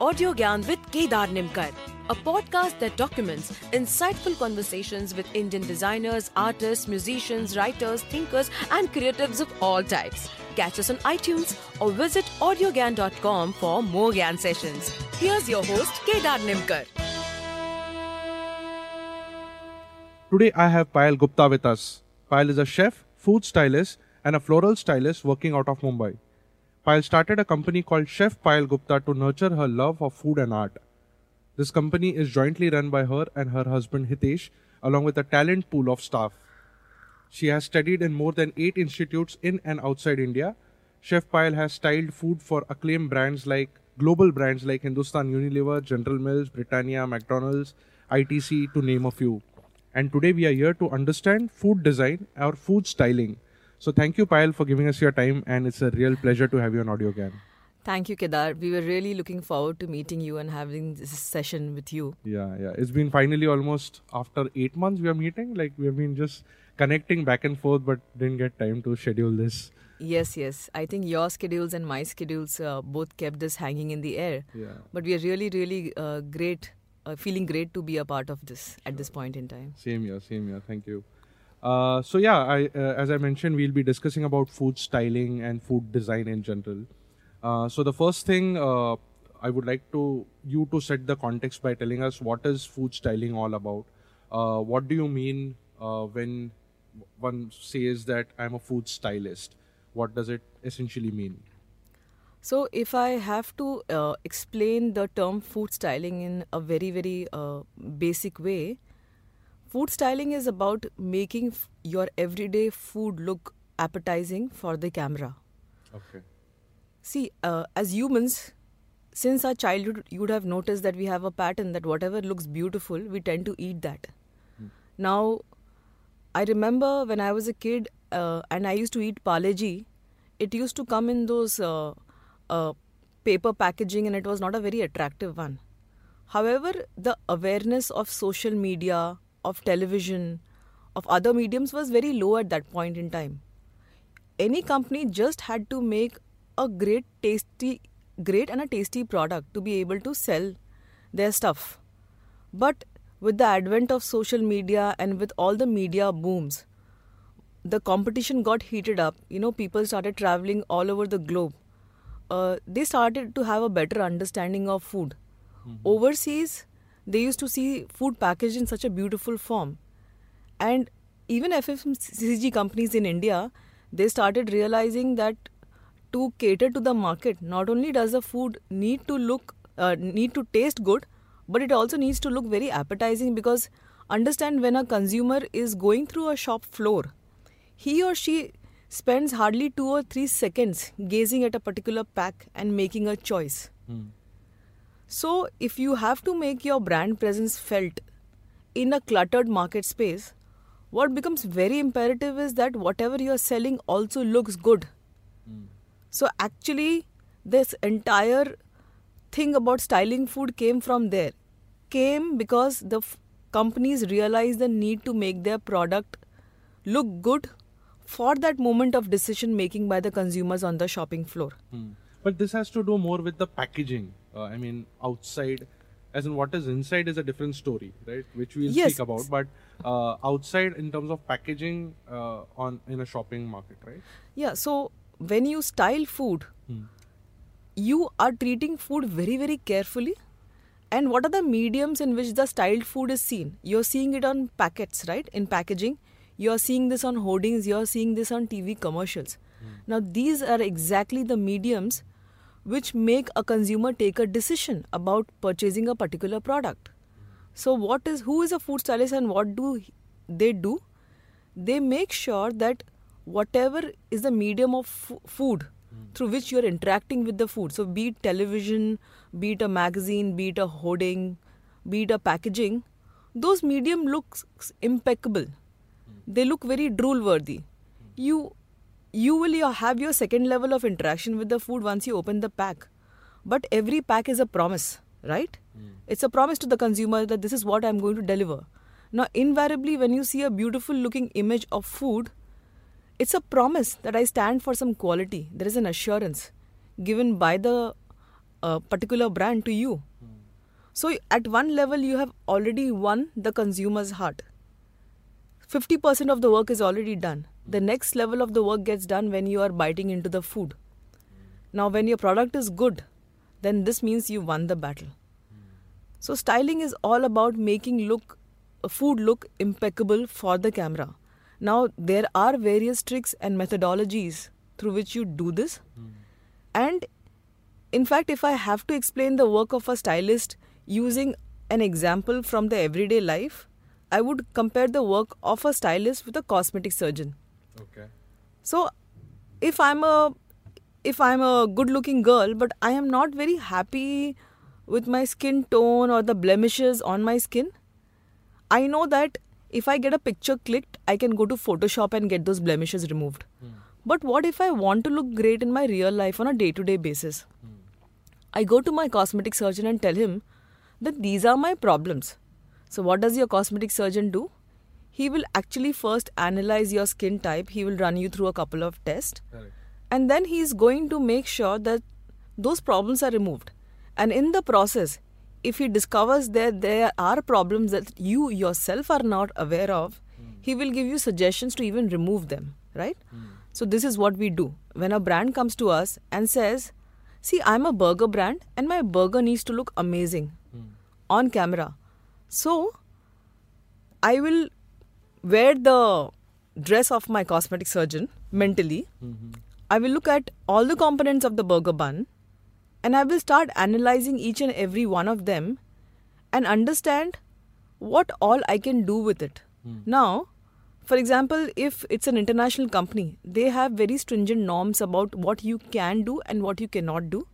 Audio Gyan with Kedar Nimkar, a podcast that documents insightful conversations with Indian designers, artists, musicians, writers, thinkers, and creatives of all types. Catch us on iTunes or visit audiogyan.com for more Gyan sessions. Here's your host, Kedar Nimkar. Today I have Payal Gupta with us. Payal is a chef, food stylist, and a floral stylist working out of Mumbai. Payal started a company called Chef Payal Gupta to nurture her love of food and art. This company is jointly run by her and her husband Hitesh, along with a talent pool of staff. She has studied in more than eight institutes in and outside India. Chef Payal has styled food for acclaimed brands like global brands like Hindustan Unilever, General Mills, Britannia, McDonald's, ITC, to name a few. And today we are here to understand food design or food styling. So thank you, Payal, for giving us your time, and it's a real pleasure to have you on Audio Gyan. Thank you, Kedar. We were really looking forward to meeting you and having this session with you. Yeah, yeah. It's been finally almost after eight months we are meeting. Like we have been just connecting back and forth, but didn't get time to schedule this. Yes, yes. I think your schedules and my schedules uh, both kept this hanging in the air. Yeah. But we are really, really uh, great, uh, feeling great to be a part of this at this point in time. Same here, same here. Thank you. Uh, so yeah, I, uh, as I mentioned, we'll be discussing about food styling and food design in general. Uh, so the first thing uh, I would like to you to set the context by telling us what is food styling all about. Uh, what do you mean when one says that I'm a food stylist? What does it essentially mean? So, if I have to explain the term food styling in a very, very basic way, food styling is about making f- your everyday food look appetizing for the camera. Okay. See, uh, as humans, since our childhood, you would have noticed that we have a pattern that whatever looks beautiful, we tend to eat that. Now, I remember when I was a kid uh, and I used to eat Parle-G, it used to come in those uh, uh, paper packaging and it was not a very attractive one. However, the awareness of social media, of television, of other mediums was very low at that point in time. Any company just had to make a great tasty great and a tasty product to be able to sell their stuff. But with the advent of social media and with all the media booms, the competition got heated up. You know, people started traveling all over the globe. Uh, they started to have a better understanding of food. Overseas, they used to see food packaged in such a beautiful form. And even FMCG companies in India, they started realizing that to cater to the market, not only does the food need to look, uh, need to taste good, but it also needs to look very appetizing because understand when a consumer is going through a shop floor, he or she spends hardly two or three seconds gazing at a particular pack and making a choice. So, if you have to make your brand presence felt in a cluttered market space, what becomes very imperative is that whatever you are selling also looks good. So, actually, this entire thing about styling food came from there. Came because the f- companies realized the need to make their product look good for that moment of decision making by the consumers on the shopping floor. Hmm. But this has to do more with the packaging. Uh, I mean, outside, as in what is inside is a different story, right? Which we'll Yes. speak about. But uh, outside, in terms of packaging, uh, on in a shopping market, right? Yeah, so when you style food, Hmm. you are treating food very, very carefully. And what are the mediums in which the styled food is seen? You're seeing it on packets, right? In packaging. You're seeing this on hoardings, you're seeing this on TV commercials. Now, these are exactly the mediums which make a consumer take a decision about purchasing a particular product. So, what is who is a food stylist and what do they do? They make sure that whatever is the medium of food hmm. through which you are interacting with the food, so be it television, be it a magazine, be it a hoarding, be it a packaging, those medium looks impeccable. Hmm. They look very drool worthy. Hmm. You you will have your second level of interaction with the food once you open the pack. But every pack is a promise, right? Hmm. It's a promise to the consumer that this is what I'm going to deliver. Now, invariably, when you see a beautiful looking image of food, it's a promise that I stand for some quality. There is an assurance given by the a particular brand to you. Hmm. So at one level, you have already won the consumer's heart. 50% of the work is already done. The next level of the work gets done when you are biting into the food. Now, when your product is good, then this means you won the battle. So, styling is all about making look uh, food look impeccable for the camera. Now, there are various tricks and methodologies through which you do this. And in fact, if I have to explain the work of a stylist using an example from the everyday life, I would compare the work of a stylist with a cosmetic surgeon. Okay. So, if I'm a if I'm a good looking girl, but I am not very happy with my skin tone or the blemishes on my skin, I know that if I get a picture clicked, I can go to Photoshop and get those blemishes removed. Hmm. But what if I want to look great in my real life on a day to day basis? Hmm. I go to my cosmetic surgeon and tell him that these are my problems. So, what does your cosmetic surgeon do? He will actually first analyze your skin type, he will run you through a couple of tests, Correct. and then he is going to make sure that those problems are removed. And in the process, if he discovers that there are problems that you yourself are not aware of, hmm. he will give you suggestions to even remove them, right? Hmm. So, this is what we do. When a brand comes to us and says, See, I'm a burger brand and my burger needs to look amazing hmm. on camera. So, I will wear the dress of my cosmetic surgeon mentally. Mm-hmm. I will look at all the components of the burger bun and I will start analyzing each and every one of them and understand what all I can do with it. Hmm. Now, for example, if it's an international company, they have very stringent norms about what you can do and what you cannot do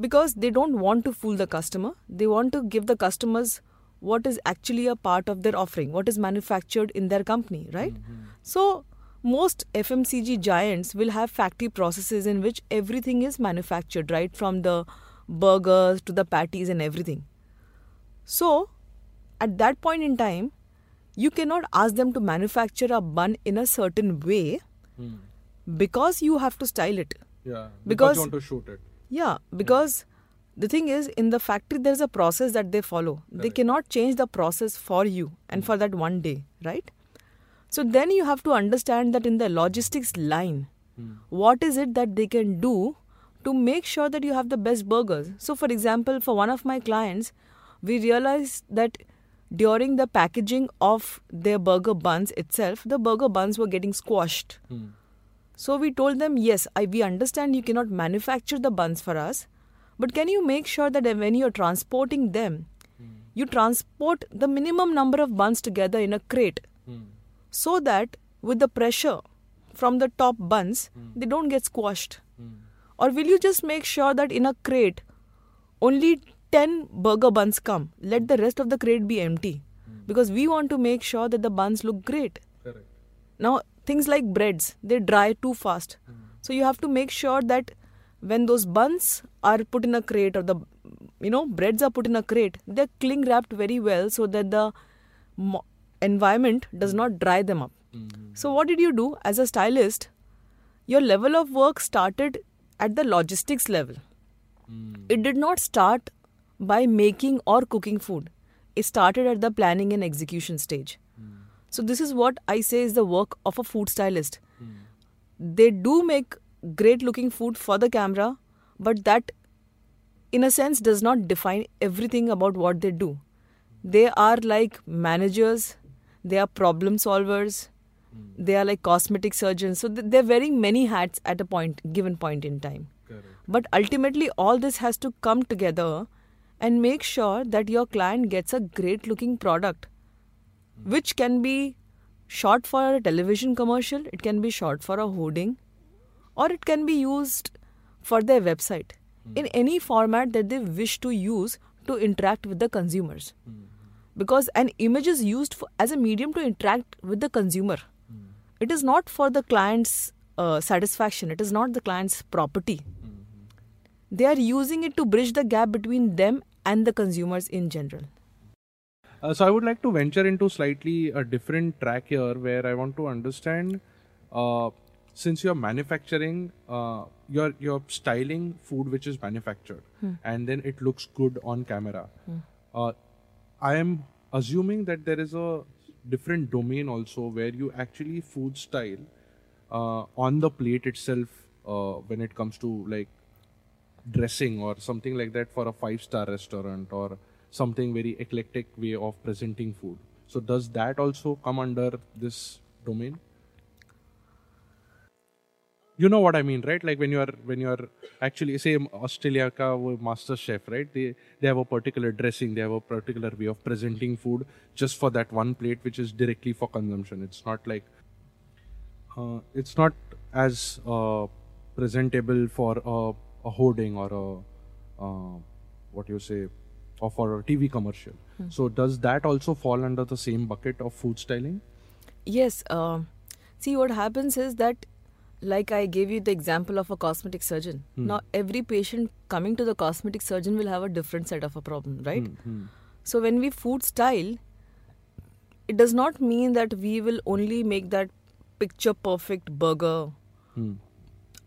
because they don't want to fool the customer. They want to give the customers what is actually a part of their offering, what is manufactured in their company, right? Mm-hmm. So, most FMCG giants will have factory processes in which everything is manufactured, right? From the burgers to the patties and everything. So, at that point in time, you cannot ask them to manufacture a bun in a certain way hmm. because you have to style it. Yeah. Because- you want to shoot it. Yeah, because the thing is, in the factory, there's a process that they follow. They cannot change the process for you and hmm. for that one day, right? So then you have to understand that in the logistics line, hmm. what is it that they can do to make sure that you have the best burgers? So, for example, for one of my clients, we realized that during the packaging of their burger buns itself, the burger buns were getting squashed. Hmm. So we told them, yes, I, we understand you cannot manufacture the buns for us, but can you make sure that when you're transporting them, you transport the minimum number of buns together in a crate so that with the pressure from the top buns, they don't get squashed? Or will you just make sure that in a crate, only 10 burger buns come? Let the rest of the crate be empty. Because we want to make sure that the buns look great. Correct. Now, things like breads, they dry too fast. Hmm. So you have to make sure that when those buns are put in a crate or the you know breads are put in a crate, they're cling wrapped very well so that the mo- environment does not dry them up. Mm-hmm. So what did you do as a stylist? Your level of work started at the logistics level. Mm. It did not start by making or cooking food. It started at the planning and execution stage. Mm. So this is what I say is the work of a food stylist. Mm. They do make great looking food for the camera, but that in a sense does not define everything about what they do. They are like managers, they are problem solvers, hmm. they are like cosmetic surgeons. So they're wearing many hats at a point given point in time. Correct. But ultimately, all this has to come together and make sure that your client gets a great looking product, hmm. which can be shot for a television commercial, it can be shot for a hoarding, or it can be used for their website. In any format that they wish to use to interact with the consumers. Because an image is used for, as a medium to interact with the consumer. It is not for the client's uh, satisfaction, it is not the client's property. They are using it to bridge the gap between them and the consumers in general. Uh, so I would like to venture into slightly a different track here, where I want to understand uh, since you're manufacturing, uh, you're you're styling food which is manufactured, and then it looks good on camera. Uh, I am assuming that there is a different domain also where you actually food style uh, on the plate itself uh, when it comes to like dressing or something like that for a five star restaurant or something very eclectic way of presenting food. So does that also come under this domain? You know what I mean, right? Like when you are when you are actually say Australia ka master chef, right? They they have a particular dressing, they have a particular way of presenting food just for that one plate, which is directly for consumption. It's not like uh, it's not as uh, presentable for a, a hoarding or a uh, what you say or for a TV commercial. So does that also fall under the same bucket of food styling? Yes. Uh, see, what happens is that, like I gave you the example of a cosmetic surgeon. Now, every patient coming to the cosmetic surgeon will have a different set of a problem, right? So, when we food style, it does not mean that we will only make that picture perfect burger Hmm.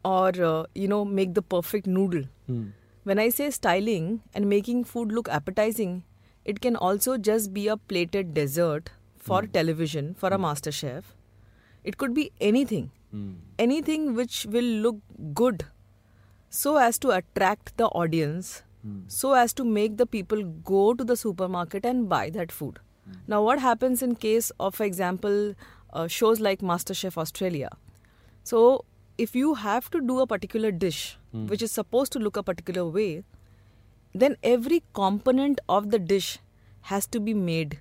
or, uh, you know, make the perfect noodle. Hmm. When I say styling and making food look appetizing, it can also just be a plated dessert for television for a master chef. It could be anything, Hmm. anything which will look good so as to attract the audience, so as to make the people go to the supermarket and buy that food. Now, what happens in case of, for example, uh, shows like MasterChef Australia? So, if you have to do a particular dish which is supposed to look a particular way, then every component of the dish has to be made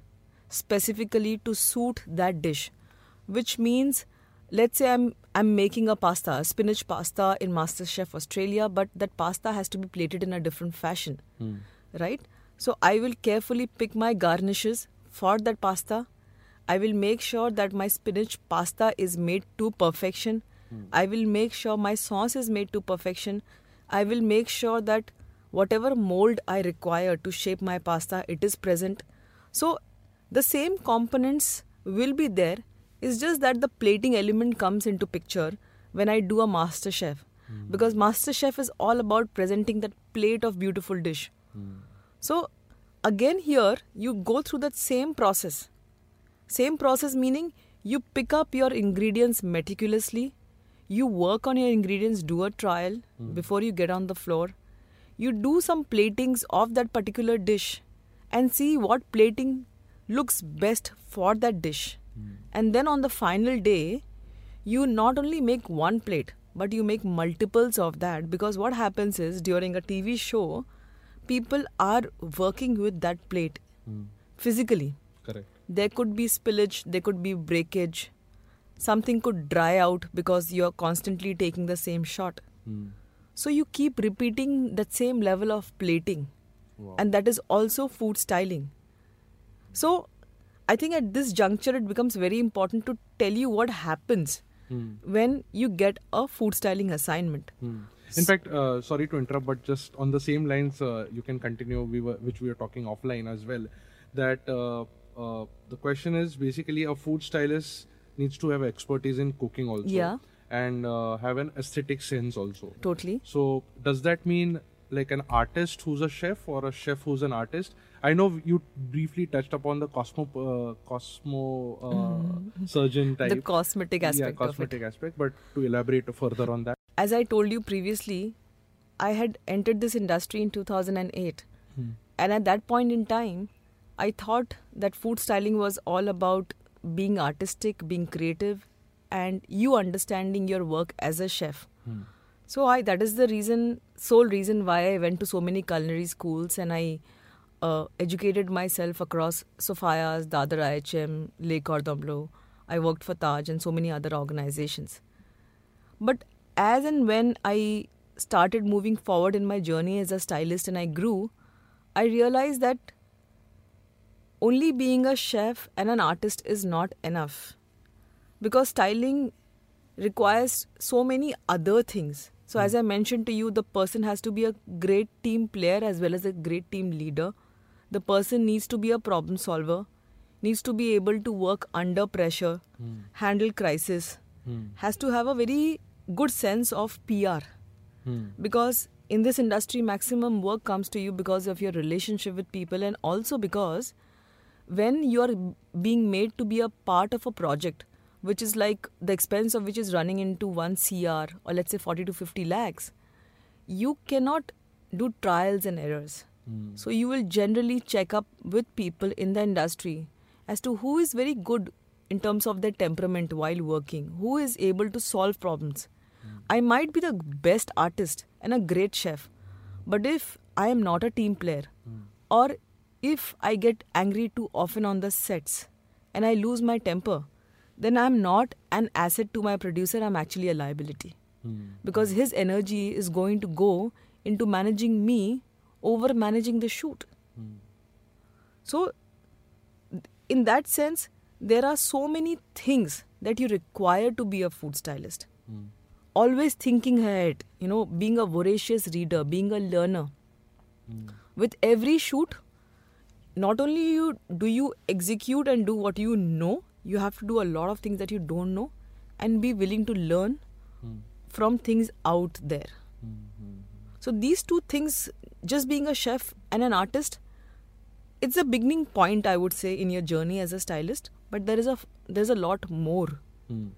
specifically to suit that dish. Which means, let's say I'm I'm making a pasta, a spinach pasta in MasterChef Australia, but that pasta has to be plated in a different fashion, hmm. right? So I will carefully pick my garnishes for that pasta. I will make sure that my spinach pasta is made to perfection. Hmm. I will make sure my sauce is made to perfection. I will make sure that whatever mold I require to shape my pasta, it is present. So the same components will be there. It's just that the plating element comes into picture when I do a master chef. Hmm. Because master chef is all about presenting that plate of beautiful dish. Hmm. So again here you go through that same process. Same process meaning you pick up your ingredients meticulously, you work on your ingredients, do a trial hmm. before you get on the floor. You do some platings of that particular dish and see what plating looks best for that dish. And then on the final day, you not only make one plate, but you make multiples of that because what happens is during a TV show, people are working with that plate physically. Correct. There could be spillage, there could be breakage, something could dry out because you're constantly taking the same shot. Hmm. So you keep repeating that same level of plating, Wow. and that is also food styling. So I think at this juncture it becomes very important to tell you what happens Hmm. when you get a food styling assignment. Hmm. In fact, uh, sorry to interrupt, but just on the same lines, uh, you can continue. We were, which we were talking offline as well. That uh, uh, the question is basically a food stylist needs to have expertise in cooking also, Yeah. and uh, have an aesthetic sense also. Totally. So does that mean like an artist who's a chef or a chef who's an artist? I know you briefly touched upon the cosmo uh, cosmo uh, surgeon type, The cosmetic yeah, aspect of it. cosmetic aspect. But to elaborate further on that. As I told you previously, I had entered this industry in 2008. And at that point in time, I thought that food styling was all about being artistic, being creative, and you understanding your work as a chef. So I that is the reason, sole reason why I went to so many culinary schools and I uh, educated myself across Sophia's, Dadar IHM, Le Cordon. I worked for Taj and so many other organizations. But as and when I started moving forward in my journey as a stylist and I grew, I realized that only being a chef and an artist is not enough. Because styling requires so many other things. So, as I mentioned to you, the person has to be a great team player as well as a great team leader. The person needs to be a problem solver, needs to be able to work under pressure, handle crisis, Hmm. has to have a very good sense of PR Hmm. because in this industry maximum work comes to you because of your relationship with people and also because when you are being made to be a part of a project which is like the expense of which is running into 1 cr or let's say 40 to 50 lakhs you cannot do trials and errors Hmm. so you will generally check up with people in the industry as to who is very good in terms of their temperament while working, who is able to solve problems. I might be the best artist and a great chef, but if I am not a team player, or if I get angry too often on the sets and I lose my temper, then I'm not an asset to my producer, I'm actually a liability. Hmm. Because his energy is going to go into managing me over managing the shoot. Hmm. So, in that sense, there are so many things that you require to be a food stylist. Hmm. Always thinking ahead, you know, being a voracious reader, being a learner. Hmm. With every shoot, not only you do you execute and do what you know, you have to do a lot of things that you don't know and be willing to learn Hmm. from things out there. Hmm. Hmm. So these two things, just being a chef and an artist, it's a beginning point I would say in your journey as a stylist. But there is a there's a lot more Hmm.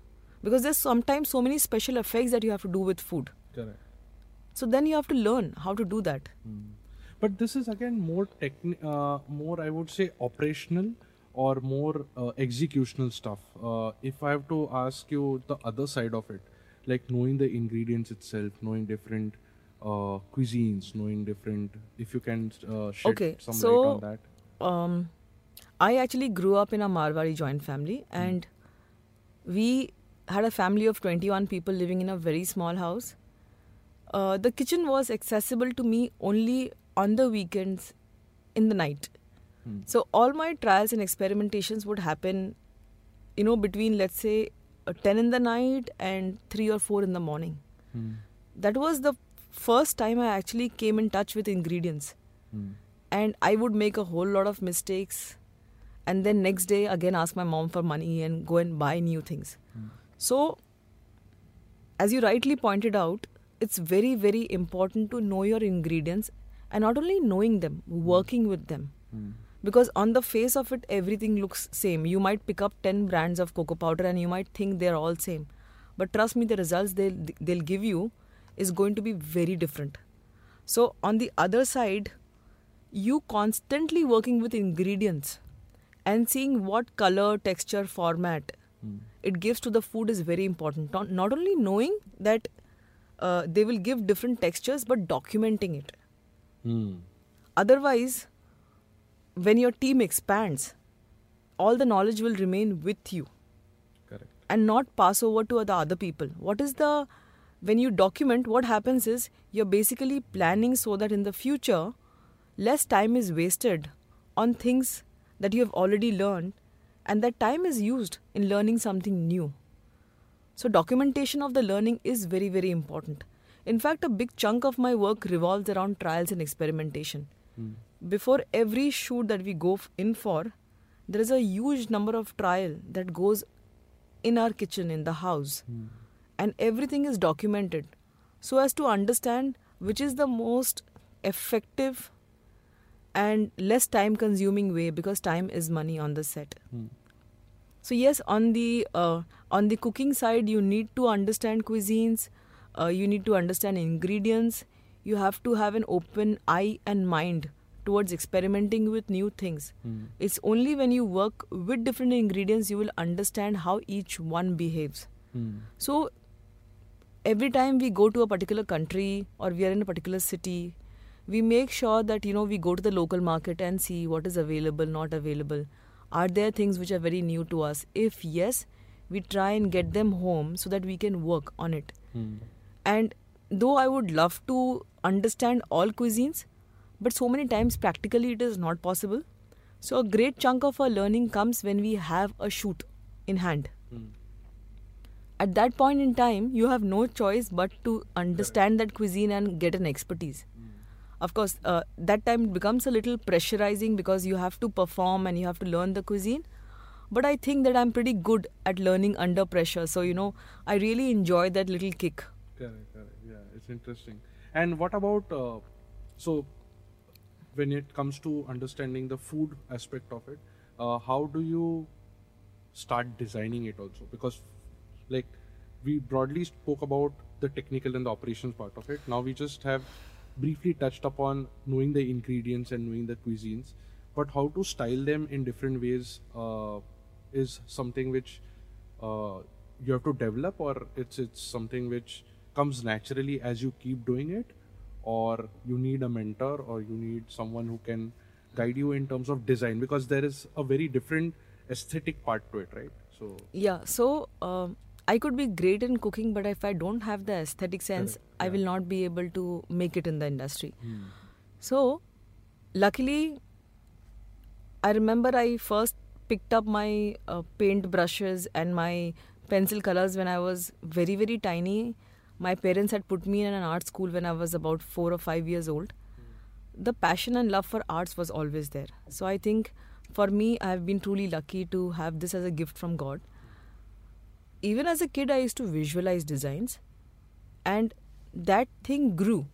because there's sometimes so many special effects that you have to do with food. Correct. So then you have to learn how to do that. Hmm. But this is again more techni- uh, more I would say operational or more uh, executional stuff. Uh, if I have to ask you the other side of it, like knowing the ingredients itself, knowing different uh, cuisines, knowing different. If you can uh, shed Okay, some so- light on that. Um, I actually grew up in a Marwari joint family, and we had a family of 21 people living in a very small house. Uh, the kitchen was accessible to me only on the weekends in the night. Hmm. So all my trials and experimentations would happen, you know, between let's say uh, 10 in the night and 3 or 4 in the morning. Hmm. That was the first time I actually came in touch with ingredients Hmm. and I would make a whole lot of mistakes and then next day again ask my mom for money and go and buy new things. Hmm. So as you rightly pointed out, it's very very important to know your ingredients and not only knowing them, working with them. Hmm. Because on the face of it everything looks same. You might pick up 10 brands of cocoa powder and you might think they're all same. But trust me the results they'll they'll give you is going to be very different. So on the other side, you constantly working with ingredients and seeing what color, texture, format Hmm. it gives to the food is very important. Not, not only knowing that uh, they will give different textures, but documenting it. Hmm. Otherwise, when your team expands, all the knowledge will remain with you Correct. and not pass over to the other people. What is the when you document, what happens is you're basically planning so that in the future, less time is wasted on things that you have already learned, and that time is used in learning something new. So, documentation of the learning is very, very important. In fact, a big chunk of my work revolves around trials and experimentation. Hmm. Before every shoot that we go in for, there is a huge number of trial that goes in our kitchen, in the house Hmm. And everything is documented so as to understand which is the most effective and less time consuming way because time is money on the set Hmm. so yes on the uh, on the cooking side you need to understand cuisines uh, you need to understand ingredients you have to have an open eye and mind towards experimenting with new things Hmm. it's only when you work with different ingredients you will understand how each one behaves Hmm. so every time we go to a particular country or we are in a particular city, we make sure that you know we go to the local market and see what is available, not available. Are there things which are very new to us? If yes, we try and get them home so that we can work on it. Hmm. And though I would love to understand all cuisines, but so many times practically it is not possible. So a great chunk of our learning comes when we have a shoot in hand Hmm. At that point in time you have no choice but to understand that cuisine and get an expertise of course uh, that time becomes a little pressurizing because you have to perform and you have to learn the cuisine but I think that I'm pretty good at learning under pressure. So, you know, I really enjoy that little kick. Correct, correct. Yeah, it's interesting. And what about uh, so when it comes to understanding the food aspect of it, uh, how do you start designing it also? Because like we broadly spoke about the technical and the operations part of it. Now we just have briefly touched upon knowing the ingredients and knowing the cuisines, but how to style them in different ways uh, is something which uh, you have to develop, or it's it's something which comes naturally as you keep doing it, or you need a mentor, or you need someone who can guide you in terms of design, because there is a very different aesthetic part to it, right? So Yeah, so um I could be great in cooking, but if I don't have the aesthetic sense, Correct, I will not be able to make it in the industry. Hmm. So, luckily, I remember I first picked up my uh, paint brushes and my pencil colors when I was very, very tiny. My parents had put me in an art school when I was about four or five years old. The passion and love for arts was always there. So, I think for me, I have been truly lucky to have this as a gift from God. Even as a kid, I used to visualize designs, and that thing grew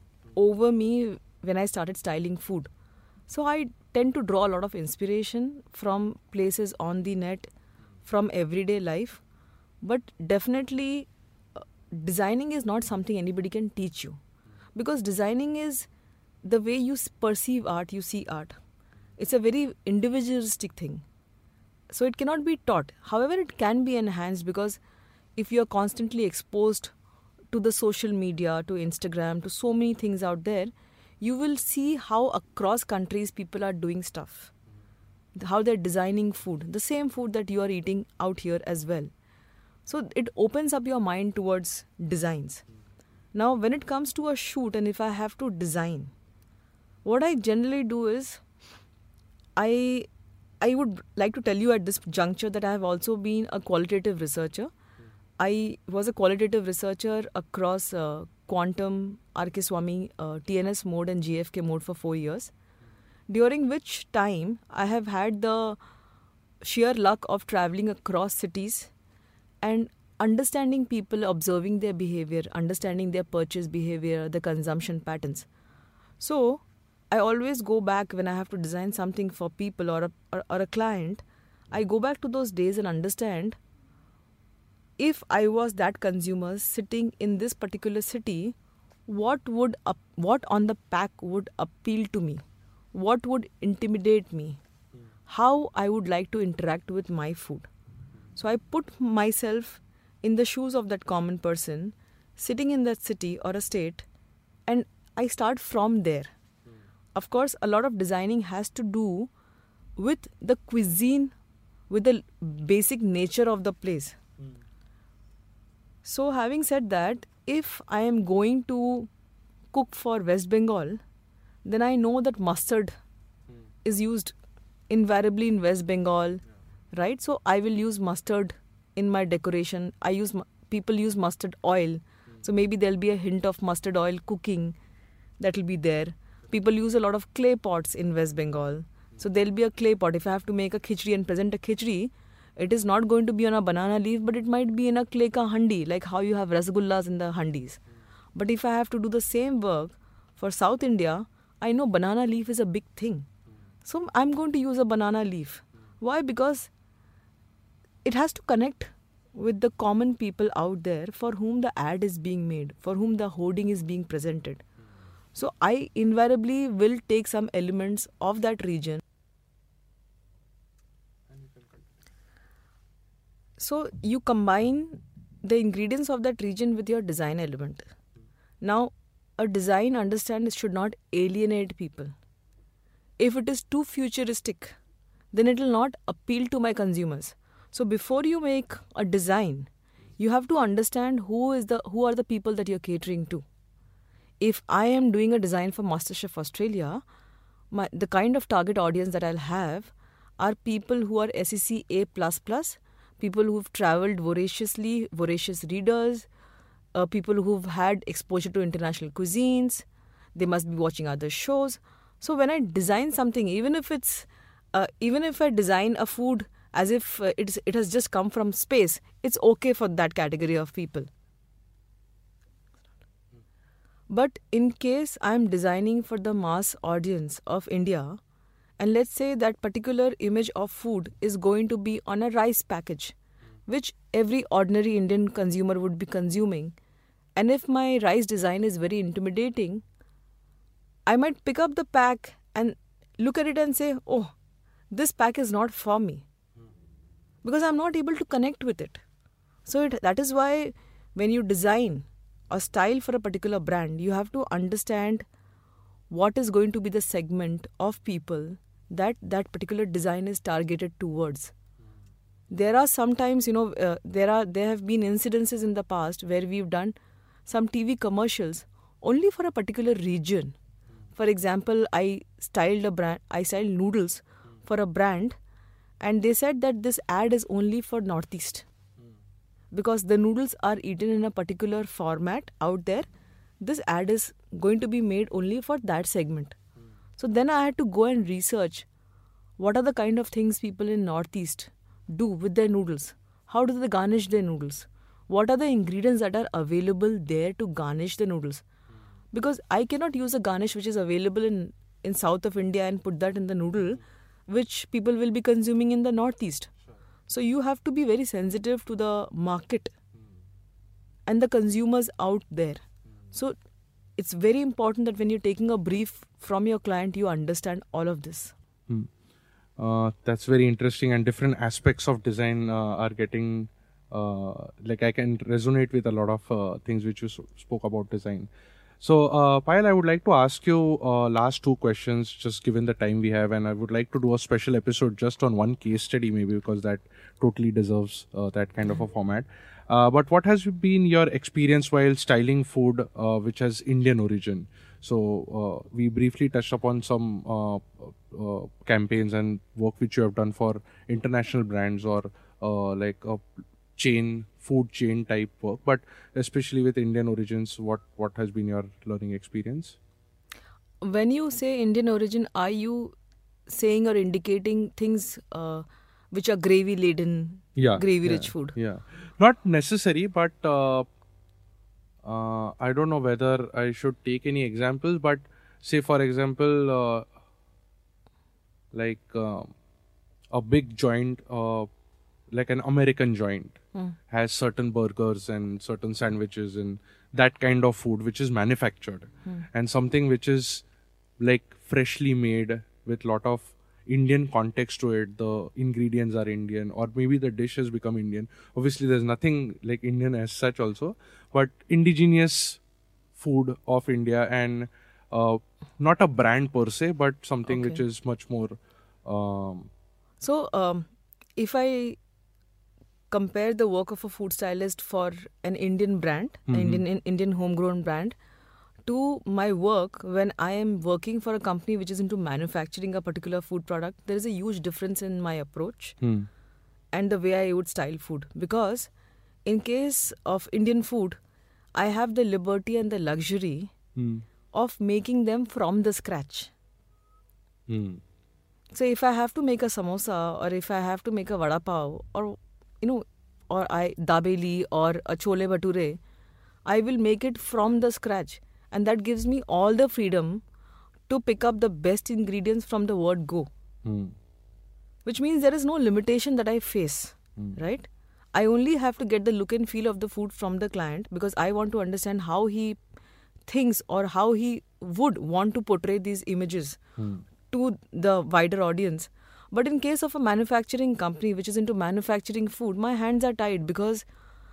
over me when I started styling food. So I tend to draw a lot of inspiration from places on the net, from everyday life. But definitely, uh, designing is not something anybody can teach you. Because designing is the way you perceive art, you see art. It's a very individualistic thing. So it cannot be taught. However, it can be enhanced because if you are constantly exposed to the social media, to Instagram, to so many things out there, you will see how across countries people are doing stuff. How they're designing food, the same food that you are eating out here as well. So it opens up your mind towards designs. Now, when it comes to a shoot, and if I have to design, what I generally do is I I would like to tell you at this juncture that I have also been a qualitative researcher. I was a qualitative researcher across uh, quantum, RK Swami, uh, TNS mode, and GFK mode for four years, during which time I have had the sheer luck of traveling across cities and understanding people, observing their behavior, understanding their purchase behavior, the consumption patterns. So, I always go back when I have to design something for people or a, or, or a client. I go back to those days and understand if I was that consumer sitting in this particular city, what would up, what on the pack would appeal to me, what would intimidate me, how I would like to interact with my food. So I put myself in the shoes of that common person sitting in that city or a state, and I start from there. Of course, a lot of designing has to do with the cuisine, with the basic nature of the place. So, having said that, if I am going to cook for West Bengal, then I know that mustard hmm. is used invariably in West Bengal, right? So, I will use mustard in my decoration. I use people use mustard oil, so hmm. maybe there'll be a hint of mustard oil cooking that will be there. People use a lot of clay pots in West Bengal, so hmm. there'll be a clay pot. If I have to make a khichdi and present a khichdi, it is not going to be on a banana leaf, but it might be in a clay ka handi, like how you have rasgullas in the handis. But if I have to do the same work for South India, I know banana leaf is a big thing. So I'm going to use a banana leaf. Why? Because it has to connect with the common people out there for whom the ad is being made, for whom the hoarding is being presented. So I invariably will take some elements of that region. So you combine the ingredients of that region with your design element. Now, a design understand should not alienate people. If it is too futuristic, then it will not appeal to my consumers. So before you make a design, you have to understand who is the who are the people that you're catering to. If I am doing a design for MasterChef Australia, my, the kind of target audience that I'll have are people who are SEC A++, people who've traveled voraciously, voracious readers, uh, people who've had exposure to international cuisines. They must be watching other shows. So when I design something, even if it's, uh, even if I design a food as if uh, it's, it has just come from space, it's okay for that category of people. But in case I'm designing for the mass audience of India, and let's say that particular image of food is going to be on a rice package, which every ordinary Indian consumer would be consuming, and if my rice design is very intimidating, I might pick up the pack and look at it and say, oh, this pack is not for me. Because I'm not able to connect with it. So it, that is why when you design a style for a particular brand, you have to understand what is going to be the segment of people that that particular design is targeted towards. There are sometimes you know uh, there are there have been incidences in the past where we've done some tv commercials only for a particular region. For example i styled a brand i styled noodles for a brand and they said that this ad is only for northeast because the noodles are eaten in a particular format out there this ad is going to be made only for that segment. So then i had to go and research what are the kind of things people in northeast do with their noodles. How do they garnish their noodles? What are the ingredients that are available there to garnish the noodles? Because i cannot use a garnish which is available in in south of india and put that in the noodle which people will be consuming in the northeast. So you have to be very sensitive to the market and the consumers out there. So it's very important that when you're taking a brief from your client, you understand all of this. Uh, that's very interesting, and different aspects of design uh, are getting uh, like I can resonate with a lot of uh, things which you s- spoke about design. So, uh, Payal, I would like to ask you uh, last two questions, just given the time we have, and I would like to do a special episode just on one case study, maybe because that totally deserves uh, that kind of a format. Uh, but what has been your experience while styling food uh, which has Indian origin? So uh, we briefly touched upon some uh, uh, campaigns and work which you have done for international brands or uh, like chain food chain type work. But especially with Indian origins, what what has been your learning experience? When you say Indian origin, are you saying or indicating things uh, which are gravy laden, Yeah, gravy yeah, rich food? Yeah, not necessary, but uh, uh, I don't know whether I should take any examples. But say, for example, uh, like uh, a big joint, uh, like an American joint, has certain burgers and certain sandwiches and that kind of food which is manufactured, and something which is like freshly made with lot of Indian context to it. The ingredients are Indian, or maybe the dish has become Indian. Obviously, there's nothing like Indian as such, also, but indigenous food of India and uh, not a brand per se, but something which is much more. Um, So, um, if I compare the work of a food stylist for an Indian brand, an Indian in- Indian homegrown brand, to my work when I am working for a company which is into manufacturing a particular food product, there is a huge difference in my approach hmm. and the way I would style food. Because in case of Indian food, I have the liberty and the luxury Hmm. of making them from the scratch. Hmm. So if I have to make a samosa or if I have to make a vada pav or you know or I dabeli or a chole bhature, I will make it from the scratch and that gives me all the freedom to pick up the best ingredients from the word go Hmm. which means there is no limitation that I face, right? I only have to get the look and feel of the food from the client because I want to understand how he thinks or how he would want to portray these images to the wider audience. But in case of a manufacturing company which is into manufacturing food, my hands are tied because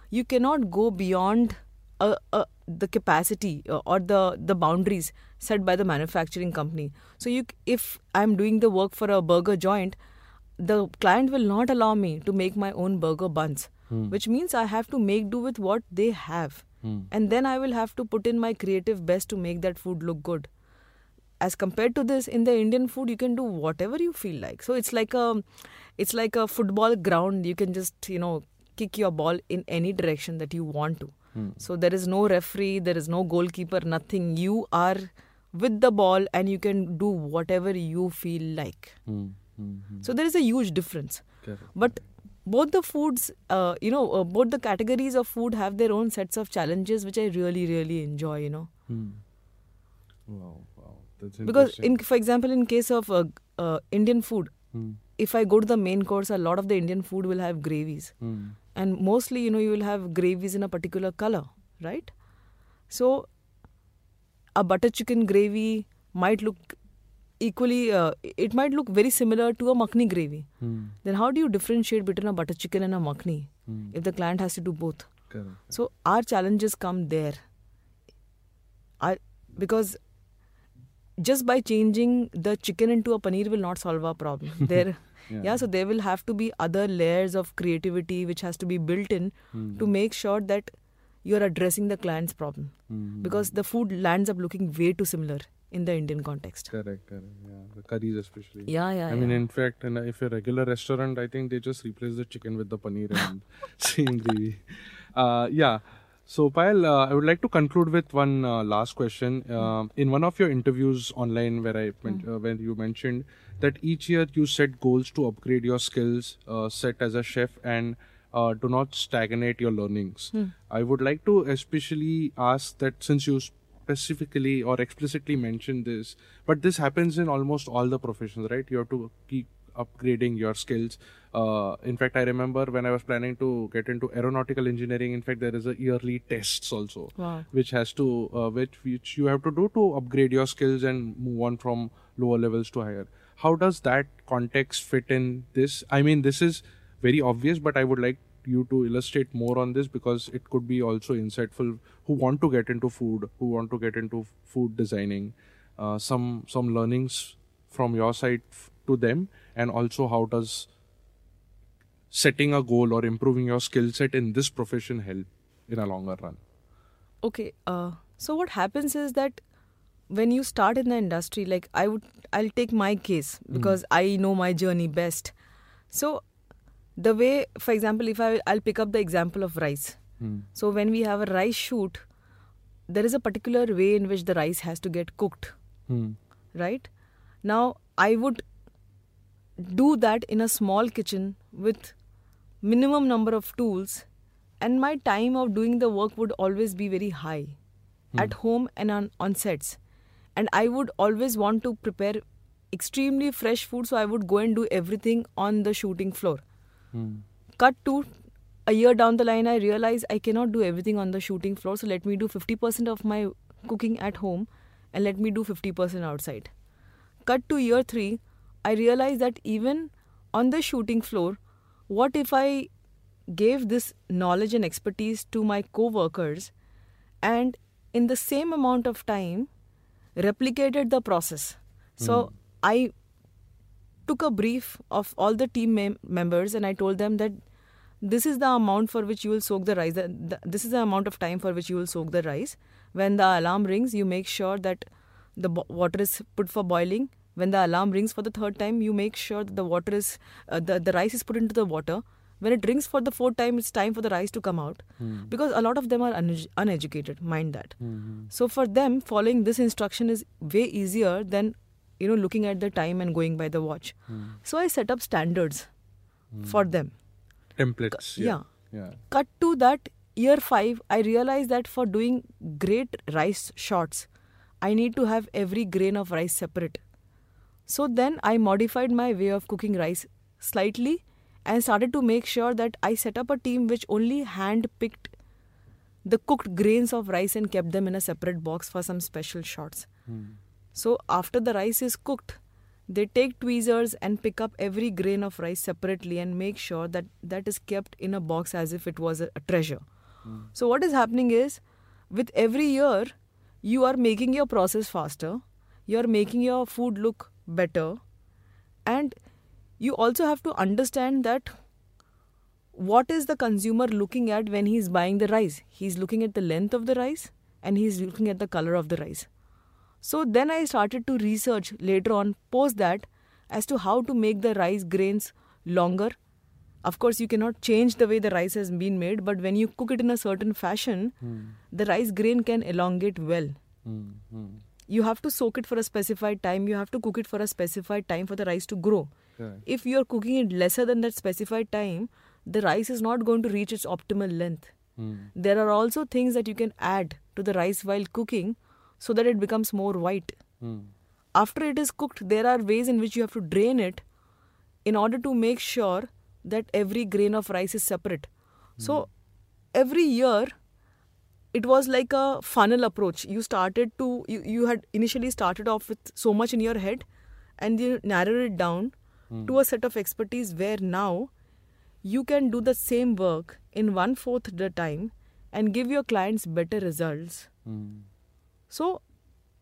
you cannot go beyond uh, uh, the capacity uh, or the the boundaries set by the manufacturing company. So you, if I'm doing the work for a burger joint, the client will not allow me to make my own burger buns, which means I have to make do with what they have, and then I will have to put in my creative best to make that food look good as compared to this in the indian food you can do whatever you feel like so it's like a it's like a football ground you can just you know kick your ball in any direction that you want to so there is no referee there is no goalkeeper nothing you are with the ball and you can do whatever you feel like Hmm. Mhm. So there is a huge difference. But both the foods, uh, you know, uh, both the categories of food have their own sets of challenges, which I really, really enjoy. You know, Hmm. Wow, because in, for example, in case of uh, uh, Indian food, Hmm. if I go to the main course, a lot of the Indian food will have gravies, Hmm. and mostly, you know, you will have gravies in a particular color, right? So, a butter chicken gravy might look equally, uh, it might look very similar to a makhni gravy. Hmm. Then, how do you differentiate between a butter chicken and a makhni Hmm. if the client has to do both? Correct. So, our challenges come there. I, because just by changing the chicken into a paneer will not solve our problem. There, Yeah. yeah. So there will have to be other layers of creativity which has to be built in Hmm. to make sure that you are addressing the client's problem Hmm. because the food lands up looking way too similar in the Indian context. Correct, correct. Yeah, the curries especially. Yeah, yeah. I mean, in fact, in a, if a regular restaurant, I think they just replace the chicken with the paneer and same gravy. Uh, yeah. So, Payal, uh, I would like to conclude with one uh, last question. Um in one of your interviews online, where I men- uh, when you mentioned that each year you set goals to upgrade your skills, uh, set as a chef, and uh, do not stagnate your learnings. I would like to especially ask that since you specifically or explicitly mentioned this, but this happens in almost all the professions, right? You have to keep upgrading your skills. Uh, in fact, I remember when I was planning to get into aeronautical engineering. In fact, there is a yearly tests also, Wow. which has to uh, which which you have to do to upgrade your skills and move on from lower levels to higher. How does that context fit in this? I mean, this is very obvious, but I would like you to illustrate more on this because it could be also insightful who want to get into food, who want to get into food designing, uh, some some learnings from your side f- to them, and also how does setting a goal or improving your skill set in this profession help in a longer run? Okay. Uh, so what happens is that when you start in the industry, like I would, I'll take my case because I know my journey best. So the way, for example, if I I'll pick up the example of rice. Hmm. So when we have a rice shoot, there is a particular way in which the rice has to get cooked, Hmm. right? Now I would do that in a small kitchen with minimum number of tools and my time of doing the work would always be very high at home and on, on sets. And i would always want to prepare extremely fresh food so i would go and do everything on the shooting floor. Hmm. cut to a year down the line i realize i cannot do everything on the shooting floor so let me do 50% of my cooking at home and let me do 50% outside. Cut to year 3 i realized that even on the shooting floor what if i gave this knowledge and expertise to my co-workers and in the same amount of time replicated the process so hmm. i took a brief of all the team mem- members and I told them that this is the amount for which you will soak the rice. This is the amount of time for which you will soak the rice. When the alarm rings, you make sure that the water is put for boiling. When the alarm rings for the third time, you make sure that the water is uh, the the rice is put into the water. When it rings for the fourth time, it's time for the rice to come out hmm. because a lot of them are une- uneducated. Mind that. Hmm, hmm. So for them, following this instruction is way easier than you know looking at the time and going by the watch. So I set up standards for them. Templates. yeah. Yeah. Cut to that year five, I realized that for doing great rice shots, I need to have every grain of rice separate. So then I modified my way of cooking rice slightly and started to make sure that I set up a team which only hand picked the cooked grains of rice and kept them in a separate box for some special shots. Hmm. So after the rice is cooked, they take tweezers and pick up every grain of rice separately and make sure that that is kept in a box as if it was a, a treasure. Hmm. So what is happening is with every year you are making your process faster, you are making your food look better and you also have to understand that what is the consumer looking at when he's buying the rice? He's looking at the length of the rice and he's looking at the color of the rice. So then I started to research later on, post that, as to how to make the rice grains longer. Of course, you cannot change the way the rice has been made, but when you cook it in a certain fashion, the rice grain can elongate well. Hmm. Hmm. you have to soak it for a specified time you have to cook it for a specified time for the rice to grow if you're cooking it lesser than that specified time the rice is not going to reach its optimal length Hmm. there are also things that you can add to the rice while cooking so that it becomes more white Hmm. after it is cooked there are ways in which you have to drain it in order to make sure that every grain of rice is separate so every year it was like a funnel approach you started to you, you had initially started off with so much in your head and you narrowed it down to a set of expertise where now you can do the same work in one fourth the time and give your clients better results Hmm. so,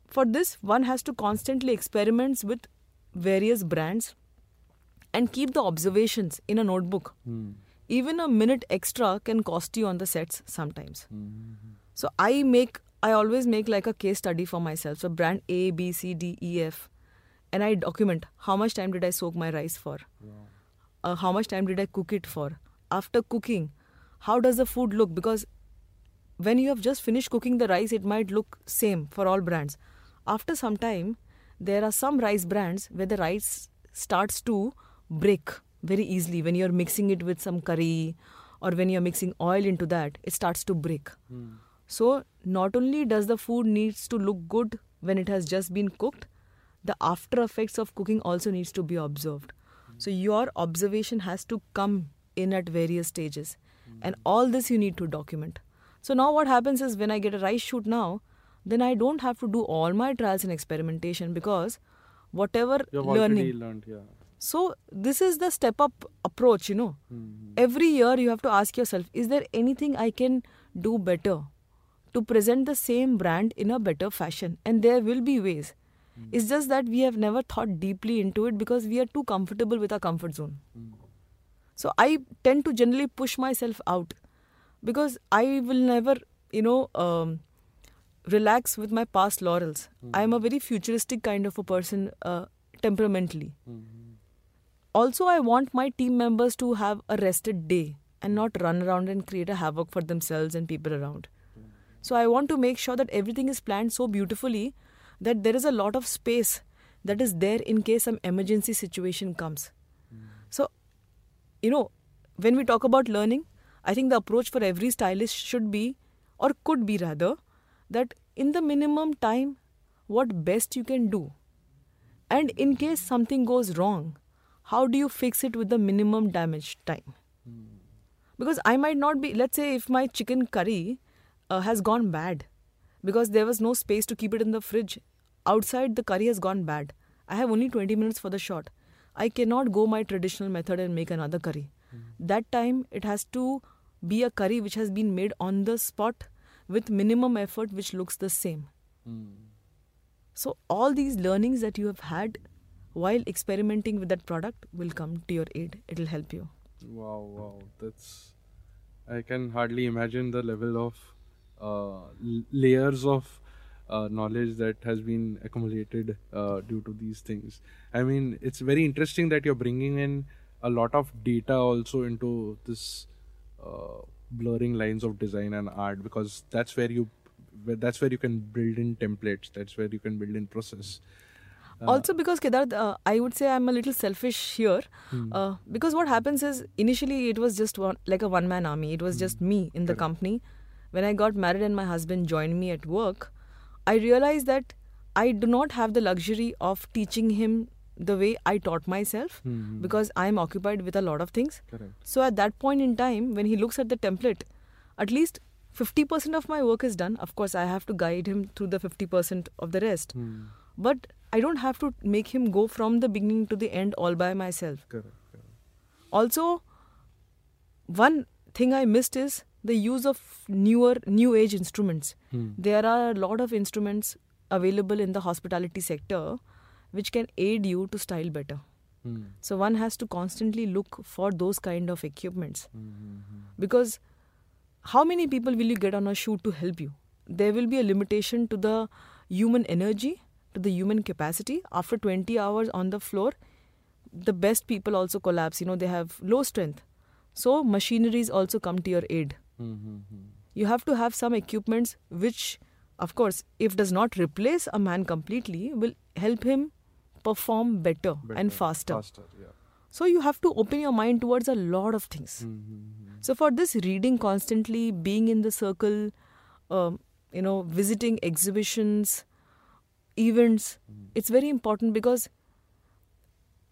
for this, one has to constantly experiment with various brands and keep the observations in a notebook. Hmm. Even a minute extra can cost you on the sets sometimes. Hmm. So, I make, I always make like a case study for myself. So, brand A, B, C, D, E, F, and I document how much time did I soak my rice for, uh, how much time did I cook it for. After cooking, how does the food look? Because when you have just finished cooking the rice it might look same for all brands after some time there are some rice brands where the rice starts to break very easily when you're mixing it with some curry or when you're mixing oil into that it starts to break so not only does the food needs to look good when it has just been cooked the after effects of cooking also needs to be observed so your observation has to come in at various stages and all this you need to document so now what happens is when I get a rice shoot now, then I don't have to do all my trials and experimentation because whatever You've learning. learned, yeah. So this is the step up approach, you know. Hmm. Every year you have to ask yourself, is there anything I can do better to present the same brand in a better fashion? And there will be ways. Hmm. It's just that we have never thought deeply into it because we are too comfortable with our comfort zone. Hmm. So I tend to generally push myself out because I will never, you know, um, relax with my past laurels. Hmm. I am a very futuristic kind of a person uh, temperamentally. Also, I want my team members to have a rested day and not run around and create a havoc for themselves and people around. So, I want to make sure that everything is planned so beautifully that there is a lot of space that is there in case some emergency situation comes. So, you know, when we talk about learning, I think the approach for every stylist should be, or could be rather, that in the minimum time, what best you can do. And in case something goes wrong, how do you fix it with the minimum damage time? Hmm. Because I might not be, let's say, if my chicken curry uh, has gone bad because there was no space to keep it in the fridge, outside the curry has gone bad. I have only 20 minutes for the shot. I cannot go my traditional method and make another curry. That time it has to be a curry which has been made on the spot with minimum effort which looks the same. So all these learnings that you have had while experimenting with that product will come to your aid. It'll help you. Wow, wow, that's. I can hardly imagine the level of layers of uh, knowledge that has been accumulated uh, due to these things. I mean, it's very interesting that you're bringing in a lot of data also into this uh, blurring lines of design and art because that's where you that's where you can build in templates that's where you can build in process also because Kedar, uh, I would say I'm a little selfish here. Uh, because what happens is initially it was just one, like a one man army. It was just me in the company. When I got married and my husband joined me at work, I realized that I do not have the luxury of teaching him the way I taught myself hmm. because I'm occupied with a lot of things. correct So at that point in time, when he looks at the template, at least 50% of my work is done. Of course, I have to guide him through the 50% of the rest. Hmm. But I don't have to make him go from the beginning to the end all by myself. correct, correct. Also, one thing I missed is the use of newer, new age instruments. Hmm. There are a lot of instruments available in the hospitality sector which can aid you to style better. Hmm. So one has to constantly look for those kind of equipments Hmm. because how many people will you get on a shoot to help you? There will be a limitation to the human energy, to the human capacity. After 20 hours on the floor, the best people also collapse. You know, they have low strength. So machineries also come to your aid. Hmm, hmm, hmm. You have to have some equipments which of course, if does not replace a man completely, will help him perform better, and faster. Faster, yeah. So you have to open your mind towards a lot of things. Mm-hmm. So for this reading constantly, being in the circle, um, you know, visiting exhibitions, events, Mm. it's very important because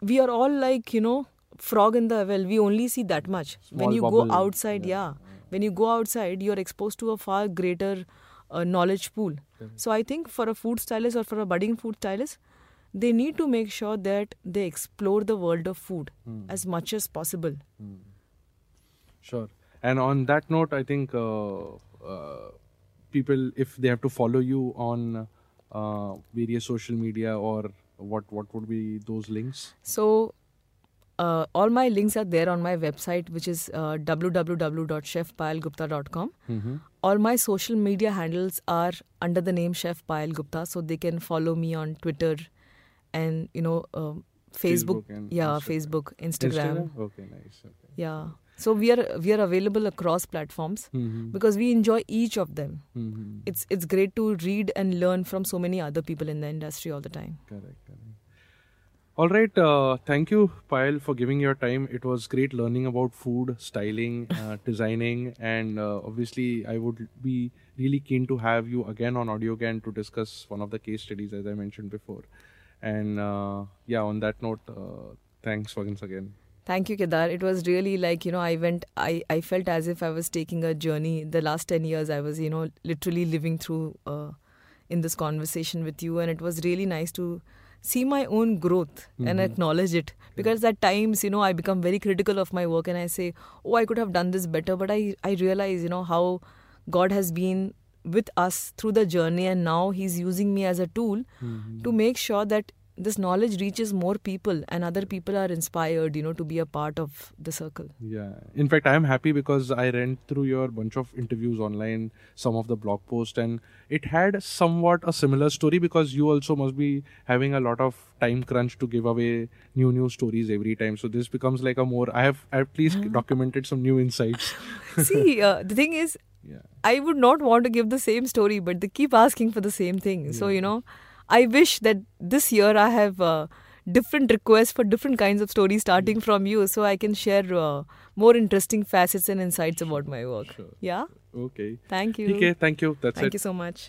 we are all like you know frog in the well. We only see that much. when you bubble, go outside, yeah, yeah, when you go outside, you are exposed to a far greater uh, knowledge pool. Correct. So I think for a food stylist or for a budding food stylist, they need to make sure that they explore the world of food Mm. as much as possible. Sure. And on that note, I think uh, uh, people, if they have to follow you on uh, various social media or what, what would be those links? So, uh, all my links are there on my website, which is uh, www.chefpayalgupta.com. Mm-hmm. All my social media handles are under the name Chef Payal Gupta, so they can follow me on Twitter and you know um Facebook, Facebook yeah, Instagram. Facebook, Instagram, Okay, nice. Okay. yeah. So we are we are available across platforms Mm-hmm. because we enjoy each of them. mm-hmm. It's it's great to read and learn from so many other people in the industry all the time. Correct, correct. All right. Uh, thank you, Payal, for giving your time. It was great learning about food, styling, uh, designing, and uh, obviously, I would be really keen to have you again on AudioGyan to discuss one of the case studies, as I mentioned before. And uh, yeah, on that note, uh, thanks once again. Thank you, Kedar. It was really like, you know, I went, I, I felt as if I was taking a journey. The last 10 years, I was, you know, literally living through uh, in this conversation with you. And it was really nice to see my own growth and Mhm. acknowledge it. Because at times, you know, I become very critical of my work and I say, oh, I could have done this better. But I, I realize, you know, how God has been with us through the journey and now He's using me as a tool to make sure that this knowledge reaches more people and other people are inspired you know to be a part of the circle Yeah. In fact, I am happy because I read through your bunch of interviews online, some of the blog posts, and it had somewhat a similar story because you also must be having a lot of time crunch to give away new new stories every time. So this becomes like a more. I have at least documented some new insights. see uh, the thing is Yeah. i would not want to give the same story but they keep asking for the same thing so you know i wish that this year i have uh, different requests for different kinds of stories starting from you so i can share uh, more interesting facets and insights about my work Sure. yeah Okay. thank you Okay. Thank you. That's thank it. you so much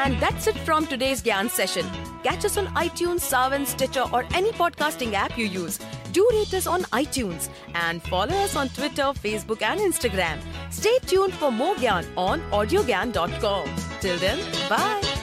And that's it from today's Gyan session. Catch us on iTunes, Saavn, Stitcher, or any podcasting app you use. Do rate us on iTunes and follow us on Twitter, Facebook, and Instagram. Stay tuned for more Gyan on audiogyan.com. Till then, bye.